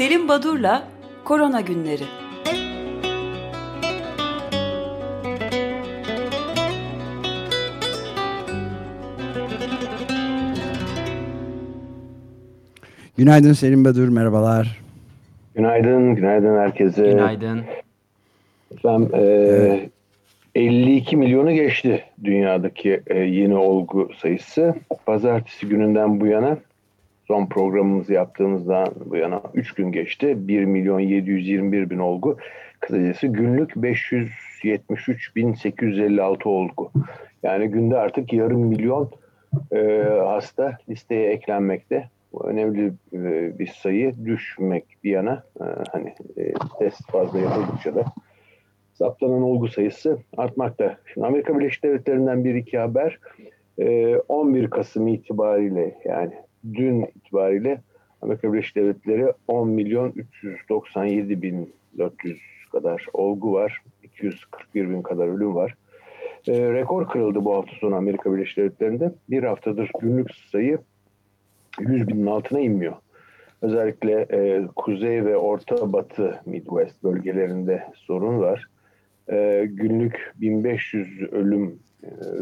Selim Badur'la Korona Günleri. Günaydın Selim Badur, merhabalar. Günaydın, günaydın herkese. Günaydın. Ben e, evet. 52 milyonu geçti dünyadaki e, yeni olgu sayısı. Pazartesi gününden bu yana son programımızı yaptığımızdan bu yana 3 gün geçti. 1 milyon 721 bin olgu. Kısacası günlük 573 bin 856 olgu. Yani günde artık yarım milyon e, hasta listeye eklenmekte. Bu önemli e, bir sayı düşmek bir yana e, hani e, test fazla yapıldıkça da saptanan olgu sayısı artmakta. Şimdi Amerika Birleşik Devletleri'nden bir iki haber 11 Kasım itibariyle yani dün itibariyle Amerika Birleşik Devletleri 10 milyon 397 bin 400 kadar olgu var. 241 bin kadar ölüm var. E, rekor kırıldı bu hafta sonu Amerika Birleşik Devletleri'nde. Bir haftadır günlük sayı 100 binin altına inmiyor. Özellikle e, kuzey ve orta batı Midwest bölgelerinde sorun var. E, günlük 1500 ölüm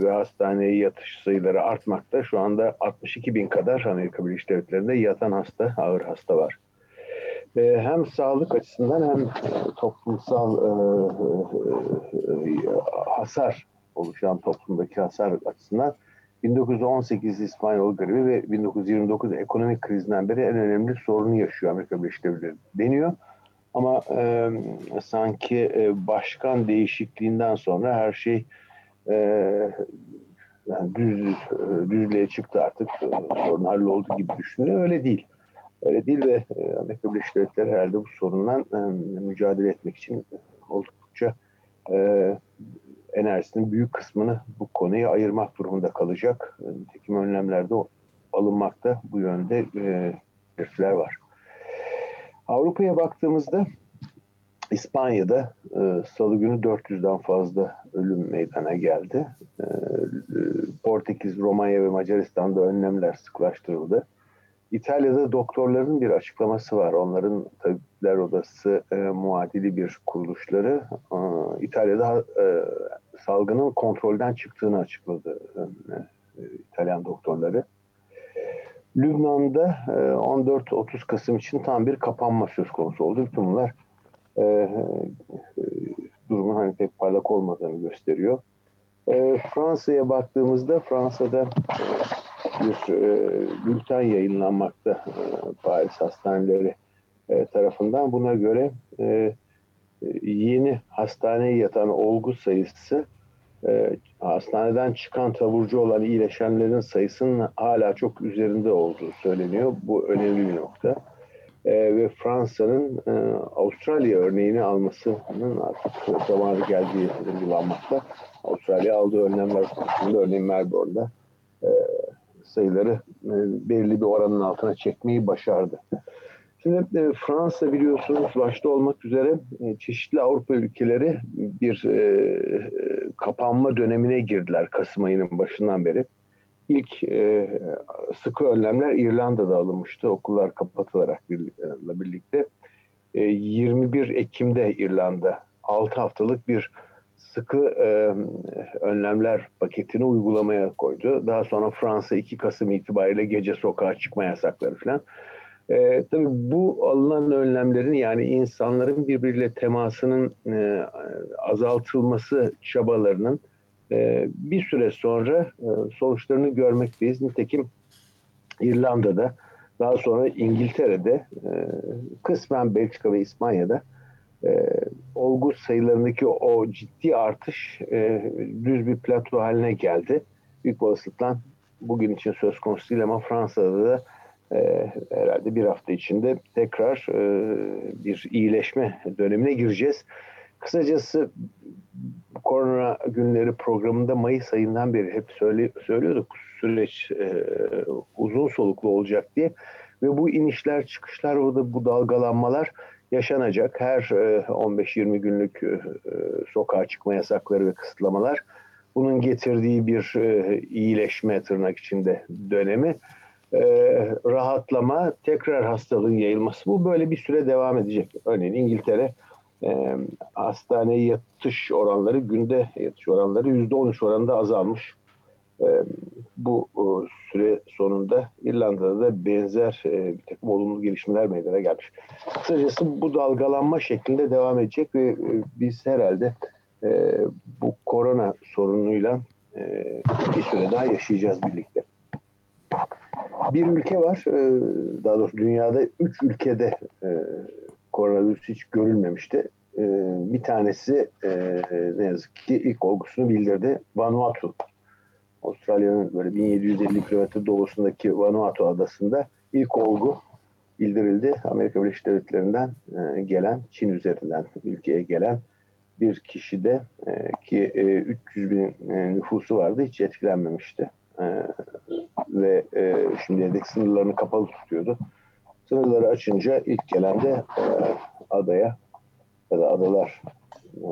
ve hastaneye yatış sayıları artmakta. Şu anda 62 bin kadar Amerika Birleşik Devletleri'nde yatan hasta, ağır hasta var. E, hem sağlık açısından hem toplumsal e, e, e, hasar oluşan toplumdaki hasar açısından 1918 İspanyol gribi ve 1929 ekonomik krizinden beri en önemli sorunu yaşıyor Amerika Birleşik Devletleri deniyor. Ama e, sanki e, başkan değişikliğinden sonra her şey e, yani düz, düzlüğe çıktı artık. Sorun halloldu gibi düşünülüyor. Öyle değil. Öyle değil ve e, Amerika Birleşik Devletleri herhalde bu sorundan e, mücadele etmek için oldukça e, enerjisinin büyük kısmını bu konuya ayırmak durumunda kalacak. Tekim önlemlerde alınmakta bu yönde belirtiler var. Avrupa'ya baktığımızda İspanya'da e, salı günü 400'den fazla ölüm meydana geldi. E, Portekiz, Romanya ve Macaristan'da önlemler sıklaştırıldı. İtalya'da doktorların bir açıklaması var. Onların tabipler odası e, muadili bir kuruluşları e, İtalya'da e, salgının kontrolden çıktığını açıkladı e, e, İtalyan doktorları. Lübnan'da e, 14-30 Kasım için tam bir kapanma söz konusu oldu. Bütün bunlar e, durumun hani pek parlak olmadığını gösteriyor. E, Fransa'ya baktığımızda Fransa'da e, bir e, bülten yayınlanmakta e, Paris hastaneleri e, tarafından. Buna göre e, yeni hastaneye yatan olgu sayısı e, hastaneden çıkan taburcu olan iyileşenlerin sayısının hala çok üzerinde olduğu söyleniyor. Bu önemli bir nokta. E, ve Fransa'nın e, Avustralya örneğini almasının artık zamanı geldiği vurgulanmakta. Avustralya aldığı önlemler konusunda örneğin Melbourne'da e, sayıları e, belirli bir oranın altına çekmeyi başardı. Şimdi e, Fransa biliyorsunuz başta olmak üzere e, çeşitli Avrupa ülkeleri bir e, kapanma dönemine girdiler Kasım ayının başından beri. İlk e, sıkı önlemler İrlanda'da alınmıştı okullar kapatılarak birlikte. E, 21 Ekim'de İrlanda 6 haftalık bir sıkı e, önlemler paketini uygulamaya koydu. Daha sonra Fransa 2 Kasım itibariyle gece sokağa çıkma yasakları falan. E, tabii bu alınan önlemlerin yani insanların birbiriyle temasının e, azaltılması çabalarının e, bir süre sonra e, sonuçlarını görmekteyiz. Nitekim İrlanda'da daha sonra İngiltere'de e, kısmen Belçika ve İspanya'da e, olgu sayılarındaki o ciddi artış e, düz bir plato haline geldi. Büyük olasılıkla bugün için söz konusu değil ama Fransa'da da herhalde bir hafta içinde tekrar bir iyileşme dönemine gireceğiz. Kısacası korona günleri programında Mayıs ayından beri hep söyle, söylüyorduk süreç e, uzun soluklu olacak diye ve bu inişler çıkışlar o da bu dalgalanmalar yaşanacak. Her 15-20 e, günlük e, sokağa çıkma yasakları ve kısıtlamalar bunun getirdiği bir iyileşme tırnak içinde dönemi e, rahatlama, tekrar hastalığın yayılması bu böyle bir süre devam edecek. Örneğin İngiltere e, hastaneye yatış oranları günde yatış oranları yüzde 13 oranında azalmış. E, bu e, süre sonunda İrlanda'da da benzer e, bir takım olumlu gelişmeler meydana gelmiş. Kısacası bu dalgalanma şeklinde devam edecek ve e, biz herhalde e, bu korona sorunuyla e, bir süre daha yaşayacağız birlikte. Bir ülke var, e, daha doğrusu dünyada üç ülkede e, koronavirüs hiç görülmemişti. E, bir tanesi e, ne yazık ki ilk olgusunu bildirdi. Vanuatu. Avustralya'nın böyle 1750 kilometre doğusundaki Vanuatu adasında ilk olgu bildirildi. Amerika Birleşik Devletleri'nden e, gelen, Çin üzerinden ülkeye gelen bir kişi de e, ki e, 300 bin e, nüfusu vardı hiç etkilenmemişti. Ve e, şimdiye dek sınırlarını kapalı tutuyordu. Sınırları açınca ilk gelen de e, adaya ya da adalar e,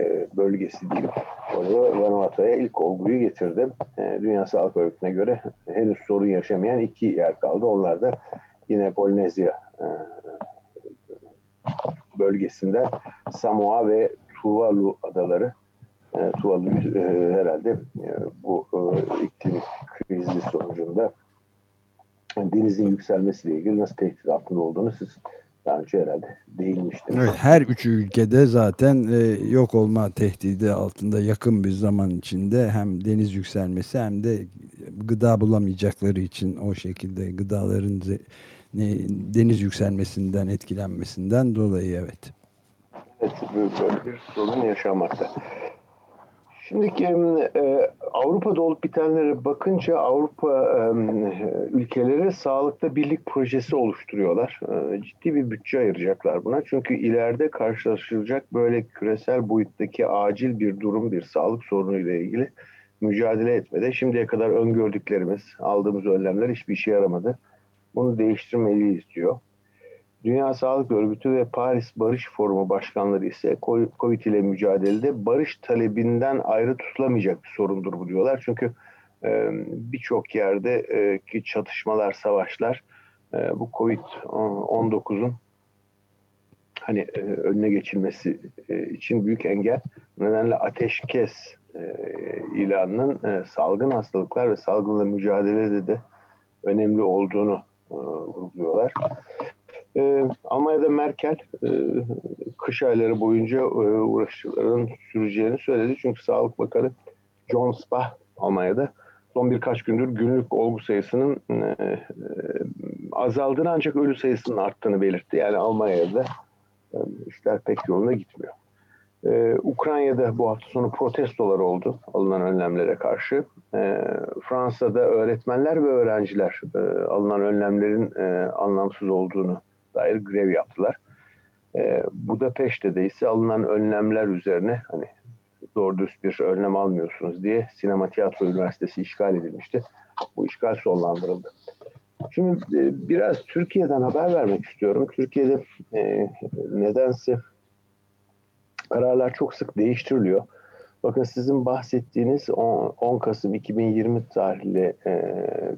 e bölgesi diyeyim. Orada Vanuatu'ya ilk olguyu getirdim. E, Dünya Sağlık Örgütü'ne göre henüz sorun yaşamayan iki yer kaldı. Onlar da yine Polinezya e, bölgesinden Samoa ve Tuvalu adaları. E, Tuvalu e, herhalde e, bu e, iklim krizi sonucunda denizin yükselmesiyle ilgili nasıl tehdit altında olduğunu siz daha önce herhalde değinmiştiniz. Evet, her üç ülkede zaten e, yok olma tehdidi altında yakın bir zaman içinde hem deniz yükselmesi hem de gıda bulamayacakları için o şekilde gıdaların deniz yükselmesinden etkilenmesinden dolayı evet. Evet böyle bir sorun yaşamakta. Şimdiki e, Avrupa'da olup bitenlere bakınca Avrupa e, ülkeleri sağlıkta birlik projesi oluşturuyorlar. E, ciddi bir bütçe ayıracaklar buna. Çünkü ileride karşılaşılacak böyle küresel boyuttaki acil bir durum, bir sağlık sorunu ile ilgili mücadele etmede şimdiye kadar öngördüklerimiz, aldığımız önlemler hiçbir işe yaramadı. Bunu değiştirmeliyiz diyor. Dünya Sağlık Örgütü ve Paris Barış Forumu başkanları ise Covid ile mücadelede barış talebinden ayrı tutulamayacak bir sorundur bu diyorlar. Çünkü e, birçok yerdeki çatışmalar, savaşlar e, bu Covid-19'un hani e, önüne geçilmesi e, için büyük engel. Nedenle ateşkes e, ilanının e, salgın hastalıklar ve salgınla mücadelede de önemli olduğunu e, vurguluyorlar. E, Almanya'da Merkel e, kış ayları boyunca e, uğraşların süreceğini söyledi. Çünkü Sağlık Bakanı John Spah Almanya'da son birkaç gündür günlük olgu sayısının e, e, azaldığını ancak ölü sayısının arttığını belirtti. Yani Almanya'da e, işler pek yoluna gitmiyor. Ee, Ukrayna'da bu hafta sonu protestolar oldu alınan önlemlere karşı. Ee, Fransa'da öğretmenler ve öğrenciler e, alınan önlemlerin e, anlamsız olduğunu dair grev yaptılar. E, Budapeşte'de ise alınan önlemler üzerine hani doğru düz bir önlem almıyorsunuz diye Sinema Tiyatro Üniversitesi işgal edilmişti. Bu işgal sonlandırıldı. Şimdi e, biraz Türkiye'den haber vermek istiyorum. Türkiye'de e, nedense kararlar çok sık değiştiriliyor. Bakın sizin bahsettiğiniz 10, 10 Kasım 2020 tarihli e,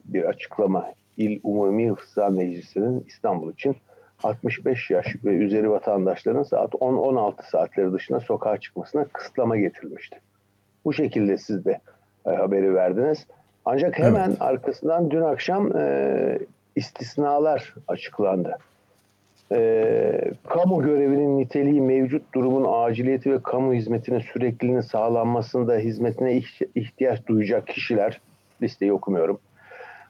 bir açıklama İl Umumi Hıfzı Meclisi'nin İstanbul için 65 yaş ve üzeri vatandaşların saat 10-16 saatleri dışında sokağa çıkmasına kısıtlama getirilmişti. Bu şekilde siz de e, haberi verdiniz. Ancak hemen evet. arkasından dün akşam e, istisnalar açıklandı. E, kamu görevinin niteliği mevcut durumun aciliyeti ve kamu hizmetine sürekliliğinin sağlanmasında hizmetine ihtiyaç duyacak kişiler listeyi okumuyorum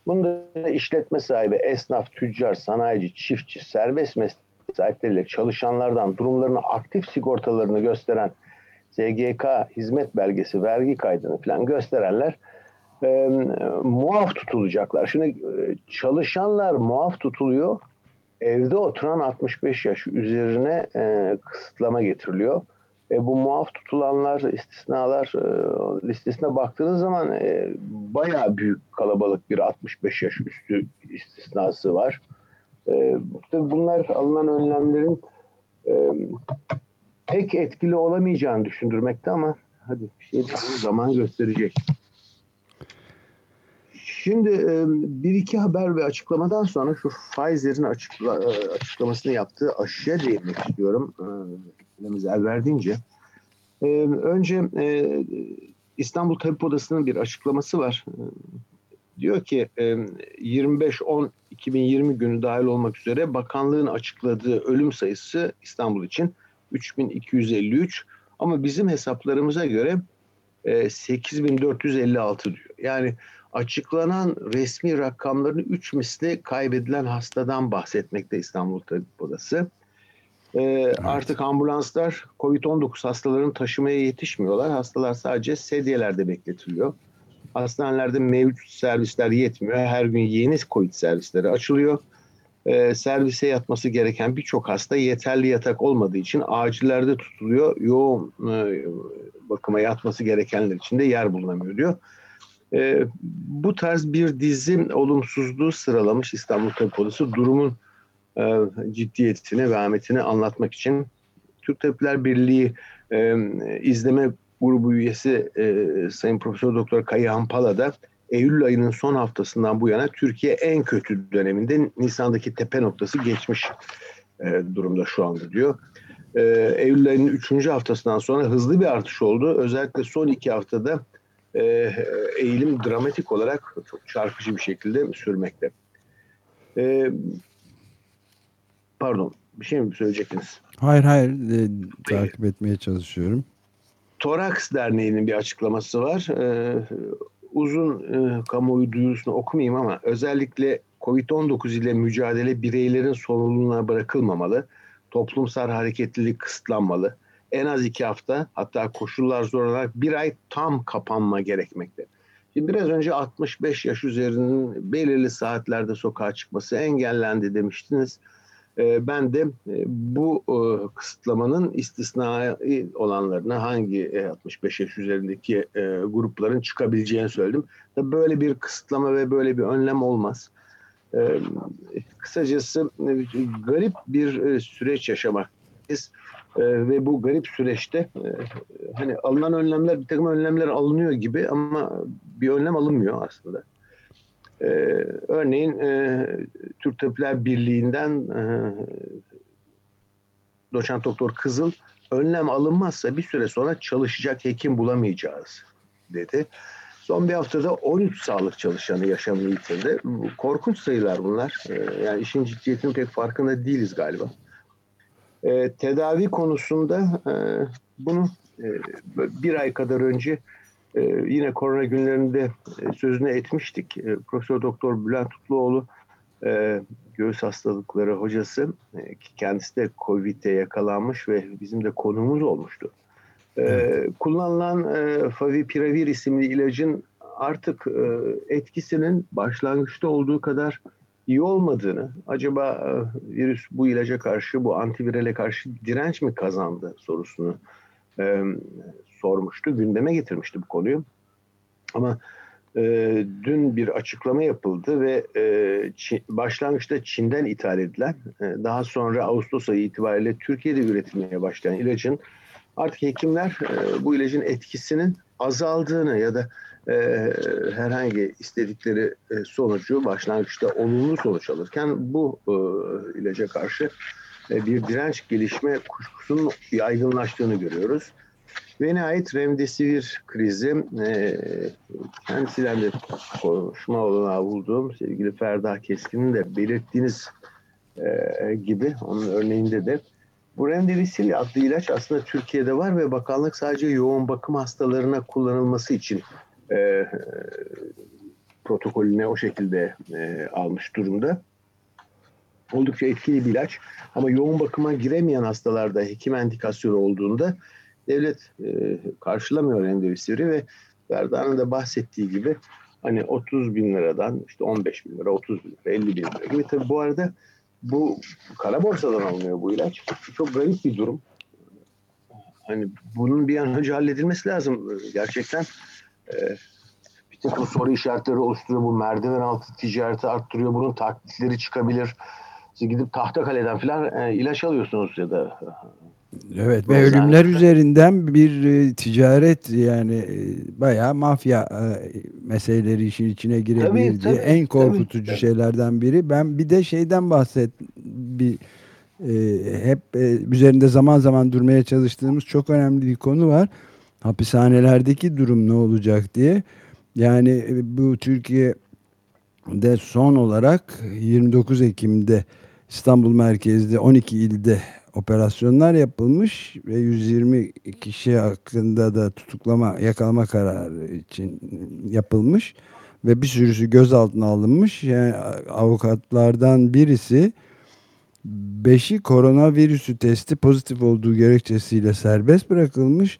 Bunda işletme sahibi, esnaf, tüccar, sanayici, çiftçi, serbest meslek sahipleriyle çalışanlardan durumlarını aktif sigortalarını gösteren SGK hizmet belgesi, vergi kaydını falan gösterenler e, muaf tutulacaklar. Şimdi çalışanlar muaf tutuluyor. Evde oturan 65 yaş üzerine e, kısıtlama getiriliyor. E, bu muaf tutulanlar, istisnalar e, listesine baktığınız zaman e, bayağı büyük kalabalık bir 65 yaş üstü istisnası var. E, bunlar alınan önlemlerin e, pek etkili olamayacağını düşündürmekte ama hadi bir şey zaman gösterecek. Şimdi e, bir iki haber ve açıklamadan sonra şu Pfizer'in açıkla, e, açıklamasını yaptığı aşıya değinmek istiyorum. Elimiz el verdiğince. Önce İstanbul Tabip Odası'nın bir açıklaması var. Diyor ki 25-10-2020 günü dahil olmak üzere bakanlığın açıkladığı ölüm sayısı İstanbul için 3253 ama bizim hesaplarımıza göre 8456 diyor. Yani açıklanan resmi rakamların 3 misli kaybedilen hastadan bahsetmekte İstanbul Tabip Odası. Ee, evet. Artık ambulanslar COVID-19 hastalarını taşımaya yetişmiyorlar. Hastalar sadece sedyelerde bekletiliyor. Hastanelerde mevcut servisler yetmiyor. Her gün yeni COVID servisleri açılıyor. Ee, servise yatması gereken birçok hasta yeterli yatak olmadığı için acillerde tutuluyor. Yoğun e, bakıma yatması gerekenler için de yer bulunamıyor diyor. E, bu tarz bir dizi olumsuzluğu sıralamış İstanbul Tabip Odası durumun e, ciddiyetini ve ahmetini anlatmak için Türk Tabipler Birliği e, izleme grubu üyesi e, Sayın Profesör Doktor Kayıhan Pala da Eylül ayının son haftasından bu yana Türkiye en kötü döneminde Nisan'daki tepe noktası geçmiş e, durumda şu anda diyor. E, Eylül ayının 3. haftasından sonra hızlı bir artış oldu. Özellikle son iki haftada e, eğilim dramatik olarak çok çarpıcı bir şekilde sürmekte. E, pardon bir şey mi söyleyecektiniz? Hayır hayır e, takip etmeye çalışıyorum. Toraks Derneği'nin bir açıklaması var. E, uzun e, kamuoyu duyurusunu okumayayım ama özellikle COVID-19 ile mücadele bireylerin sorumluluğuna bırakılmamalı. Toplumsal hareketlilik kısıtlanmalı en az iki hafta hatta koşullar zor olarak bir ay tam kapanma gerekmekte. Şimdi biraz önce 65 yaş üzerinin belirli saatlerde sokağa çıkması engellendi demiştiniz. Ee, ben de e, bu e, kısıtlamanın istisnai olanlarına hangi 65 e, yaş üzerindeki grupların çıkabileceğini söyledim. Böyle bir kısıtlama ve böyle bir önlem olmaz. Ee, kısacası garip bir süreç yaşamaktayız. Ve bu garip süreçte hani alınan önlemler bir takım önlemler alınıyor gibi ama bir önlem alınmıyor aslında. E, örneğin e, Türk Tabipler Birliği'nden e, doçent doktor Kızıl önlem alınmazsa bir süre sonra çalışacak hekim bulamayacağız dedi. Son bir haftada 13 sağlık çalışanı yaşamını yitirdi. Korkunç sayılar bunlar. Yani işin ciddiyetinin pek farkında değiliz galiba. E, tedavi konusunda e, bunu e, bir ay kadar önce e, yine korona günlerinde e, sözünü etmiştik. E, Profesör Doktor Bülent Tutluoğlu e, göğüs hastalıkları hocası e, ki kendisi de Covid'e yakalanmış ve bizim de konumuz olmuştu. E, kullanılan e, Favipiravir isimli ilacın artık e, etkisinin başlangıçta olduğu kadar iyi olmadığını, acaba e, virüs bu ilaca karşı, bu antivirale karşı direnç mi kazandı sorusunu e, sormuştu, gündeme getirmişti bu konuyu. Ama e, dün bir açıklama yapıldı ve e, Çin, başlangıçta Çin'den ithal edilen, e, daha sonra Ağustos ayı itibariyle Türkiye'de üretilmeye başlayan ilacın artık hekimler e, bu ilacın etkisinin azaldığını ya da e, herhangi istedikleri e, sonucu başlangıçta olumlu sonuç alırken bu e, ilaca karşı e, bir direnç gelişme kuşkusunun yaygınlaştığını görüyoruz. Ve nihayet remdesivir krizi e, kendisiyle de konuşma olanağı bulduğum sevgili Ferda Keskin'in de belirttiğiniz e, gibi onun örneğinde de bu remdesivir adlı ilaç aslında Türkiye'de var ve bakanlık sadece yoğun bakım hastalarına kullanılması için e, protokolüne o şekilde e, almış durumda. Oldukça etkili bir ilaç ama yoğun bakıma giremeyen hastalarda hekim endikasyonu olduğunda devlet e, karşılamıyor endivisivi ve Verda'nın da bahsettiği gibi hani 30 bin liradan işte 15 bin lira, 30 bin lira, 50 bin lira gibi. Tabi bu arada bu kara borsadan alınıyor bu ilaç. Çok garip bir durum. Hani bunun bir an önce halledilmesi lazım. Gerçekten e, bir takım soru işaretleri oluşturuyor. Bu merdiven altı ticareti arttırıyor. Bunun taklitleri çıkabilir. Siz gidip tahta kaleden falan e, ilaç alıyorsunuz ya da Evet ve ölümler üzerinden bir e, ticaret yani e, bayağı mafya e, meseleleri işin içine girebilir diye en korkutucu tabii, şeylerden biri. Ben bir de şeyden bahset bir e, hep e, üzerinde zaman zaman durmaya çalıştığımız çok önemli bir konu var. Hapishanelerdeki durum ne olacak diye. Yani e, bu Türkiye'de son olarak 29 Ekim'de İstanbul merkezde 12 ilde operasyonlar yapılmış ve 120 kişi hakkında da tutuklama, yakalama kararı için yapılmış ve bir sürüsü gözaltına alınmış. Yani avukatlardan birisi beşi koronavirüsü testi pozitif olduğu gerekçesiyle serbest bırakılmış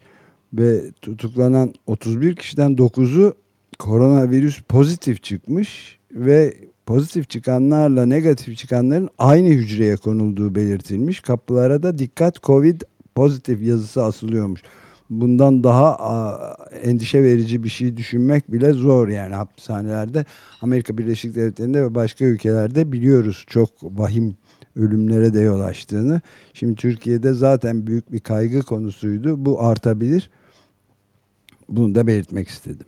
ve tutuklanan 31 kişiden 9'u koronavirüs pozitif çıkmış ve pozitif çıkanlarla negatif çıkanların aynı hücreye konulduğu belirtilmiş. Kapılara da dikkat Covid pozitif yazısı asılıyormuş. Bundan daha endişe verici bir şey düşünmek bile zor yani hapishanelerde Amerika Birleşik Devletleri'nde ve başka ülkelerde biliyoruz çok vahim ölümlere de yol açtığını. Şimdi Türkiye'de zaten büyük bir kaygı konusuydu. Bu artabilir. Bunu da belirtmek istedim.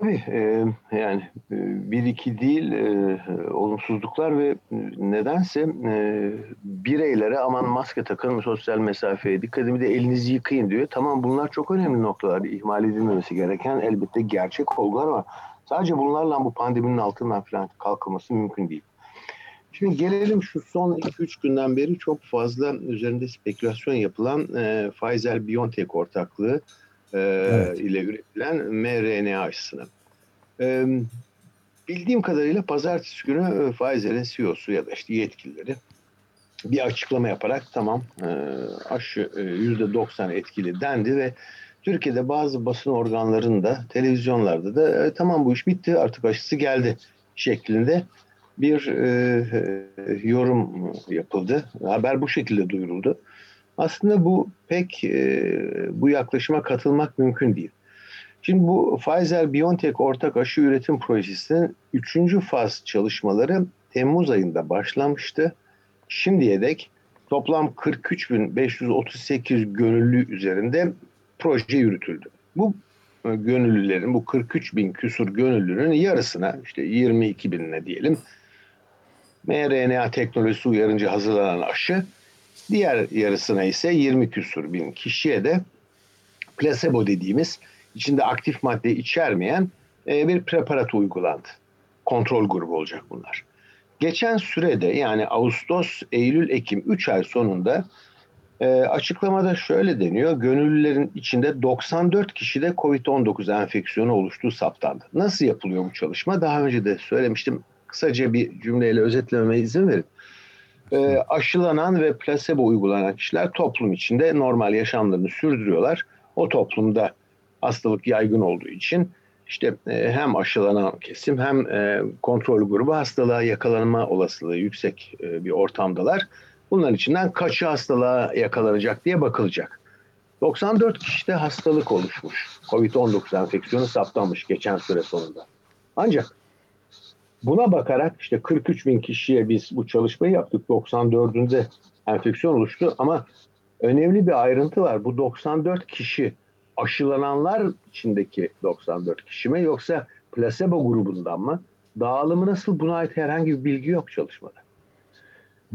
Tabii e, yani e, bir iki değil e, olumsuzluklar ve nedense e, bireylere aman maske takın, sosyal mesafeye dikkat edin bir de elinizi yıkayın diyor. Tamam bunlar çok önemli noktalar, ihmal edilmemesi gereken elbette gerçek olgular ama sadece bunlarla bu pandeminin altından falan kalkılması mümkün değil. Şimdi gelelim şu son 2-3 günden beri çok fazla üzerinde spekülasyon yapılan e, Pfizer-BioNTech ortaklığı e, evet. ile üretilen mRNA aşısına. E, bildiğim kadarıyla pazartesi günü e, Pfizer'in CEO'su ya da işte yetkilileri bir açıklama yaparak tamam e, aşı e, %90 etkili dendi ve Türkiye'de bazı basın organlarında, televizyonlarda da e, tamam bu iş bitti artık aşısı geldi şeklinde bir e, e, yorum yapıldı. Haber bu şekilde duyuruldu. Aslında bu pek e, bu yaklaşıma katılmak mümkün değil. Şimdi bu Pfizer-BioNTech ortak aşı üretim projesinin 3. faz çalışmaları Temmuz ayında başlamıştı. Şimdiye dek toplam 43.538 gönüllü üzerinde proje yürütüldü. Bu e, gönüllülerin, bu 43 bin küsur gönüllünün yarısına işte 22 binine diyelim mRNA teknolojisi uyarınca hazırlanan aşı, diğer yarısına ise 20 küsur bin kişiye de placebo dediğimiz içinde aktif madde içermeyen e, bir preparat uygulandı. Kontrol grubu olacak bunlar. Geçen sürede yani Ağustos, Eylül, Ekim 3 ay sonunda e, açıklamada şöyle deniyor. Gönüllülerin içinde 94 kişide COVID-19 enfeksiyonu oluştuğu saptandı. Nasıl yapılıyor bu çalışma? Daha önce de söylemiştim kısaca bir cümleyle özetlememe izin verin. E, aşılanan ve plasebo uygulanan kişiler toplum içinde normal yaşamlarını sürdürüyorlar. O toplumda hastalık yaygın olduğu için işte e, hem aşılanan kesim hem e, kontrol grubu hastalığa yakalanma olasılığı yüksek e, bir ortamdalar. Bunların içinden kaçı hastalığa yakalanacak diye bakılacak. 94 kişide hastalık oluşmuş. Covid-19 enfeksiyonu saptanmış geçen süre sonunda. Ancak Buna bakarak işte 43 bin kişiye biz bu çalışmayı yaptık. 94'ünde enfeksiyon oluştu ama önemli bir ayrıntı var. Bu 94 kişi aşılananlar içindeki 94 kişi mi yoksa placebo grubundan mı? Dağılımı nasıl buna ait herhangi bir bilgi yok çalışmada.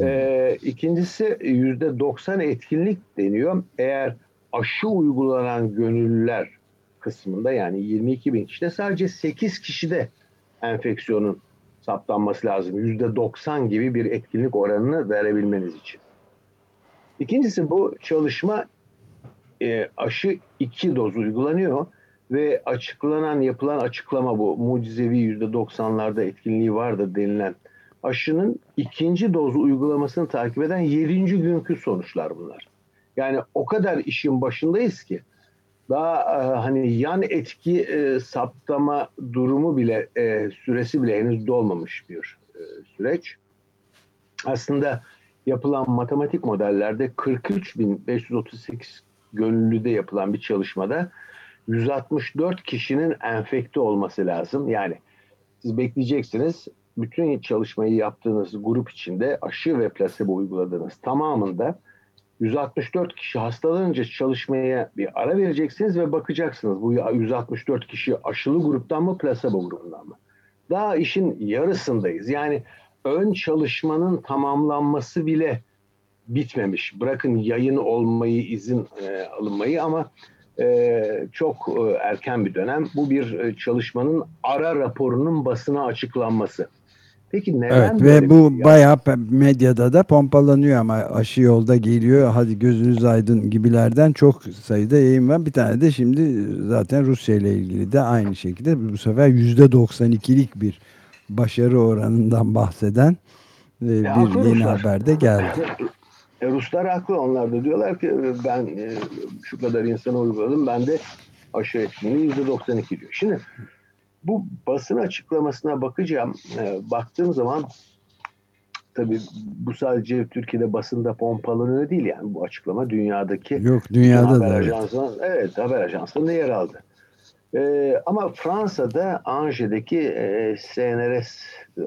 Ee, ikincisi %90 etkinlik deniyor. Eğer aşı uygulanan gönüllüler kısmında yani 22 bin kişide sadece 8 kişide enfeksiyonun saptanması lazım. Yüzde 90 gibi bir etkinlik oranını verebilmeniz için. İkincisi bu çalışma e, aşı iki doz uygulanıyor ve açıklanan yapılan açıklama bu mucizevi yüzde 90'larda etkinliği vardır denilen aşının ikinci doz uygulamasını takip eden yedinci günkü sonuçlar bunlar. Yani o kadar işin başındayız ki daha e, hani yan etki e, saptama durumu bile e, süresi bile henüz dolmamış bir e, süreç. Aslında yapılan matematik modellerde 43.538 gönüllüde yapılan bir çalışmada 164 kişinin enfekte olması lazım. Yani siz bekleyeceksiniz bütün çalışmayı yaptığınız grup içinde aşı ve plasebo uyguladığınız tamamında 164 kişi hastalanınca çalışmaya bir ara vereceksiniz ve bakacaksınız bu 164 kişi aşılı gruptan mı plasebo grubundan mı? Daha işin yarısındayız. Yani ön çalışmanın tamamlanması bile bitmemiş. Bırakın yayın olmayı, izin e, alınmayı ama e, çok e, erken bir dönem. Bu bir e, çalışmanın ara raporunun basına açıklanması. Peki neden evet, ve bu şey bayağı medyada da pompalanıyor ama aşı yolda geliyor hadi gözünüz aydın gibilerden çok sayıda yayın var. Bir tane de şimdi zaten Rusya ile ilgili de aynı şekilde bu sefer %92'lik bir başarı oranından bahseden e, bir yeni haber de geldi. E, Ruslar haklı onlar da diyorlar ki e, ben e, şu kadar insana uyguladım ben de aşı etkinliği %92 diyor. Şimdi bu basın açıklamasına bakacağım. E, baktığım zaman tabii bu sadece Türkiye'de basında pompalanıyor değil yani bu açıklama dünyadaki Yok dünyada haber da ajansının, evet haber ajansında yer aldı. Ee, ama Fransa'da Angers e, CNRS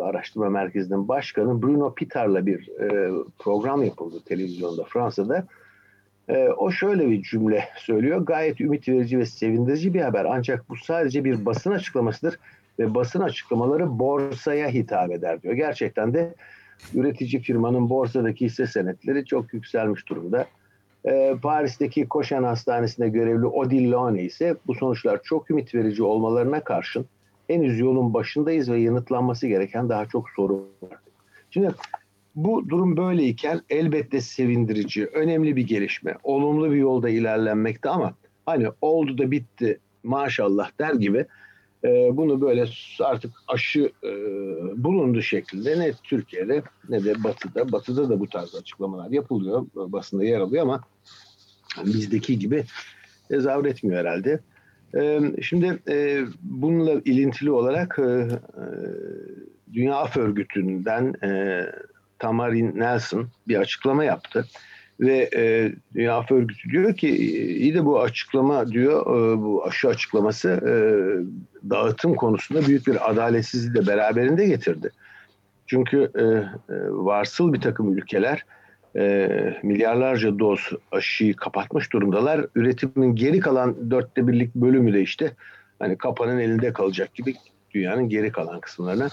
Araştırma Merkezi'nin başkanı Bruno Pitar'la bir e, program yapıldı televizyonda Fransa'da. E, o şöyle bir cümle söylüyor. Gayet ümit verici ve sevindirici bir haber. Ancak bu sadece bir basın açıklamasıdır ve basın açıklamaları borsaya hitap eder diyor. Gerçekten de üretici firmanın borsadaki hisse senetleri çok yükselmiş durumda. E, Paris'teki Koşan Hastanesi'nde görevli Odile Lone ise bu sonuçlar çok ümit verici olmalarına karşın henüz yolun başındayız ve yanıtlanması gereken daha çok sorun var. Şimdi bu durum böyleyken elbette sevindirici, önemli bir gelişme, olumlu bir yolda ilerlenmekte ama hani oldu da bitti maşallah der gibi e, bunu böyle artık aşı e, bulundu şekilde ne Türkiye'de ne de Batı'da, Batı'da da bu tarz açıklamalar yapılıyor, basında yer alıyor ama bizdeki gibi tezahür etmiyor herhalde. E, şimdi e, bununla ilintili olarak e, e Dünya Af Örgütü'nden e, Tamarin Nelson bir açıklama yaptı. Ve e, Dünya Af Örgütü diyor ki iyi de bu açıklama diyor e, bu aşı açıklaması e, dağıtım konusunda büyük bir adaletsizliği de beraberinde getirdi. Çünkü e, e, varsıl bir takım ülkeler e, milyarlarca doz aşıyı kapatmış durumdalar. Üretimin geri kalan dörtte birlik bölümü de işte hani kapanın elinde kalacak gibi dünyanın geri kalan kısımlarına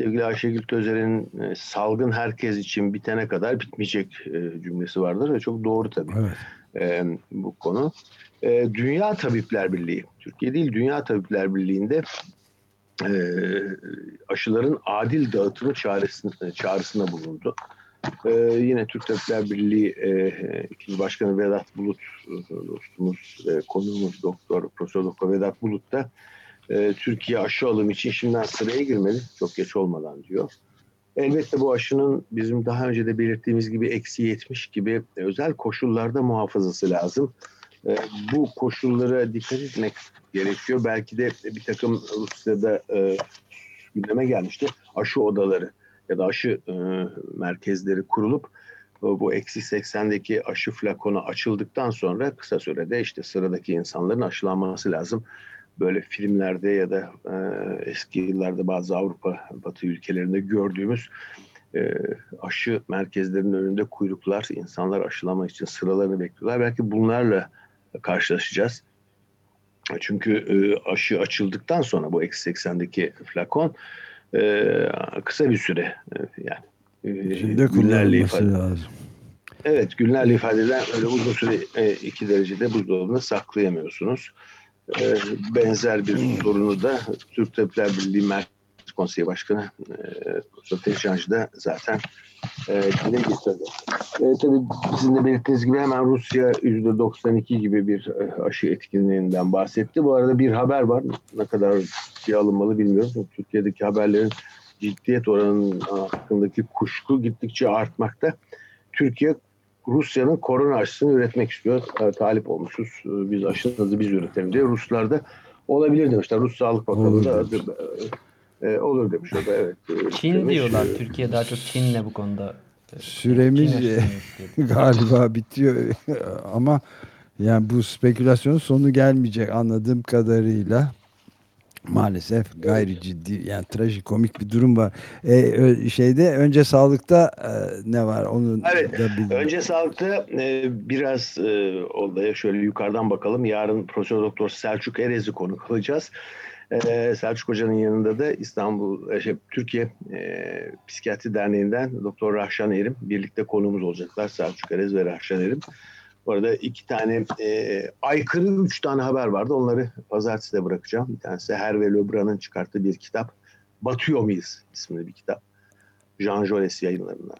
sevgili Ayşegül Tözer'in e, salgın herkes için bitene kadar bitmeyecek e, cümlesi vardır ve çok doğru tabii evet. E, bu konu. Dünya Tabipler Birliği, Türkiye değil Dünya Tabipler Birliği'nde aşıların adil dağıtımı çağrısına, çağrısına bulundu. yine Türk Tabipler Birliği e, Başkanı Vedat Bulut dostumuz, e, konuğumuz Doktor Profesör Doktor Vedat Bulut da e, Türkiye aşı alım için şimdiden sıraya girmeli çok geç olmadan diyor. Elbette bu aşının bizim daha önce de belirttiğimiz gibi eksi 70 gibi özel koşullarda muhafazası lazım. E, bu koşullara dikkat etmek gerekiyor. Belki de bir takım Rusya'da e, gündeme gelmişti. Aşı odaları ya da aşı e, merkezleri kurulup bu eksi 80'deki aşı flakonu açıldıktan sonra kısa sürede işte sıradaki insanların aşılanması lazım böyle filmlerde ya da e, eski yıllarda bazı Avrupa Batı ülkelerinde gördüğümüz e, aşı merkezlerinin önünde kuyruklar, insanlar aşılamak için sıralarını bekliyorlar. Belki bunlarla karşılaşacağız. Çünkü e, aşı açıldıktan sonra bu eksi 80'deki flakon e, kısa bir süre e, yani e, Şimdi günlerle ifade lazım. Evet günlerle ifade edilen öyle uzun süre e, iki derecede buzdolabında saklayamıyorsunuz. Ee, benzer bir sorunu da Türk Tabipler Birliği Merkez Konseyi Başkanı e, Teşancı da zaten e, dile getirdi. E, tabii sizin de belirttiğiniz gibi hemen Rusya %92 gibi bir e, aşı etkinliğinden bahsetti. Bu arada bir haber var. Ne kadar şey alınmalı bilmiyorum. Türkiye'deki haberlerin ciddiyet oranının hakkındaki kuşku gittikçe artmakta. Türkiye Rusya'nın korona aşısını üretmek istiyor. E, talip olmuşuz. E, biz aşımızı biz üretelim diye. Ruslar da olabilir demişler. Rus Sağlık Bakanı da e, e, olur demiş. O da evet. E, Çin demiş. diyorlar. Türkiye daha çok Çin'le bu konuda. Süremiz galiba bitiyor ama yani bu spekülasyonun sonu gelmeyecek anladığım kadarıyla. Maalesef gayri ciddi yani trajikomik bir durum var. Ee, şeyde önce sağlıkta e, ne var onu evet, da bilmiyorum. Önce sağlıkta e, biraz e, olaya şöyle yukarıdan bakalım. Yarın Profesör Doktor Selçuk Erez'i konuk alacağız. E, Selçuk Hoca'nın yanında da İstanbul, e, şey, Türkiye e, Psikiyatri Derneği'nden Doktor Rahşan Erim birlikte konuğumuz olacaklar. Selçuk Erez ve Rahşan Erim. Bu arada iki tane e, aykırı üç tane haber vardı. Onları pazartesi de bırakacağım. Bir tanesi Hervé Lebrun'un çıkarttığı bir kitap. Batıyor muyuz isimli bir kitap. Jean Jaurès yayınlarından.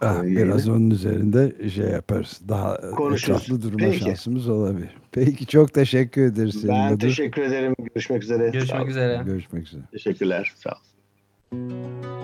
Ah, biraz onun üzerinde şey yaparız. Daha Konuşuruz. durma Peki. şansımız olabilir. Peki çok teşekkür ederiz. senin Ben teşekkür ederim. Görüşmek üzere. Görüşmek üzere. Görüşmek üzere. Teşekkürler. Sağ olun.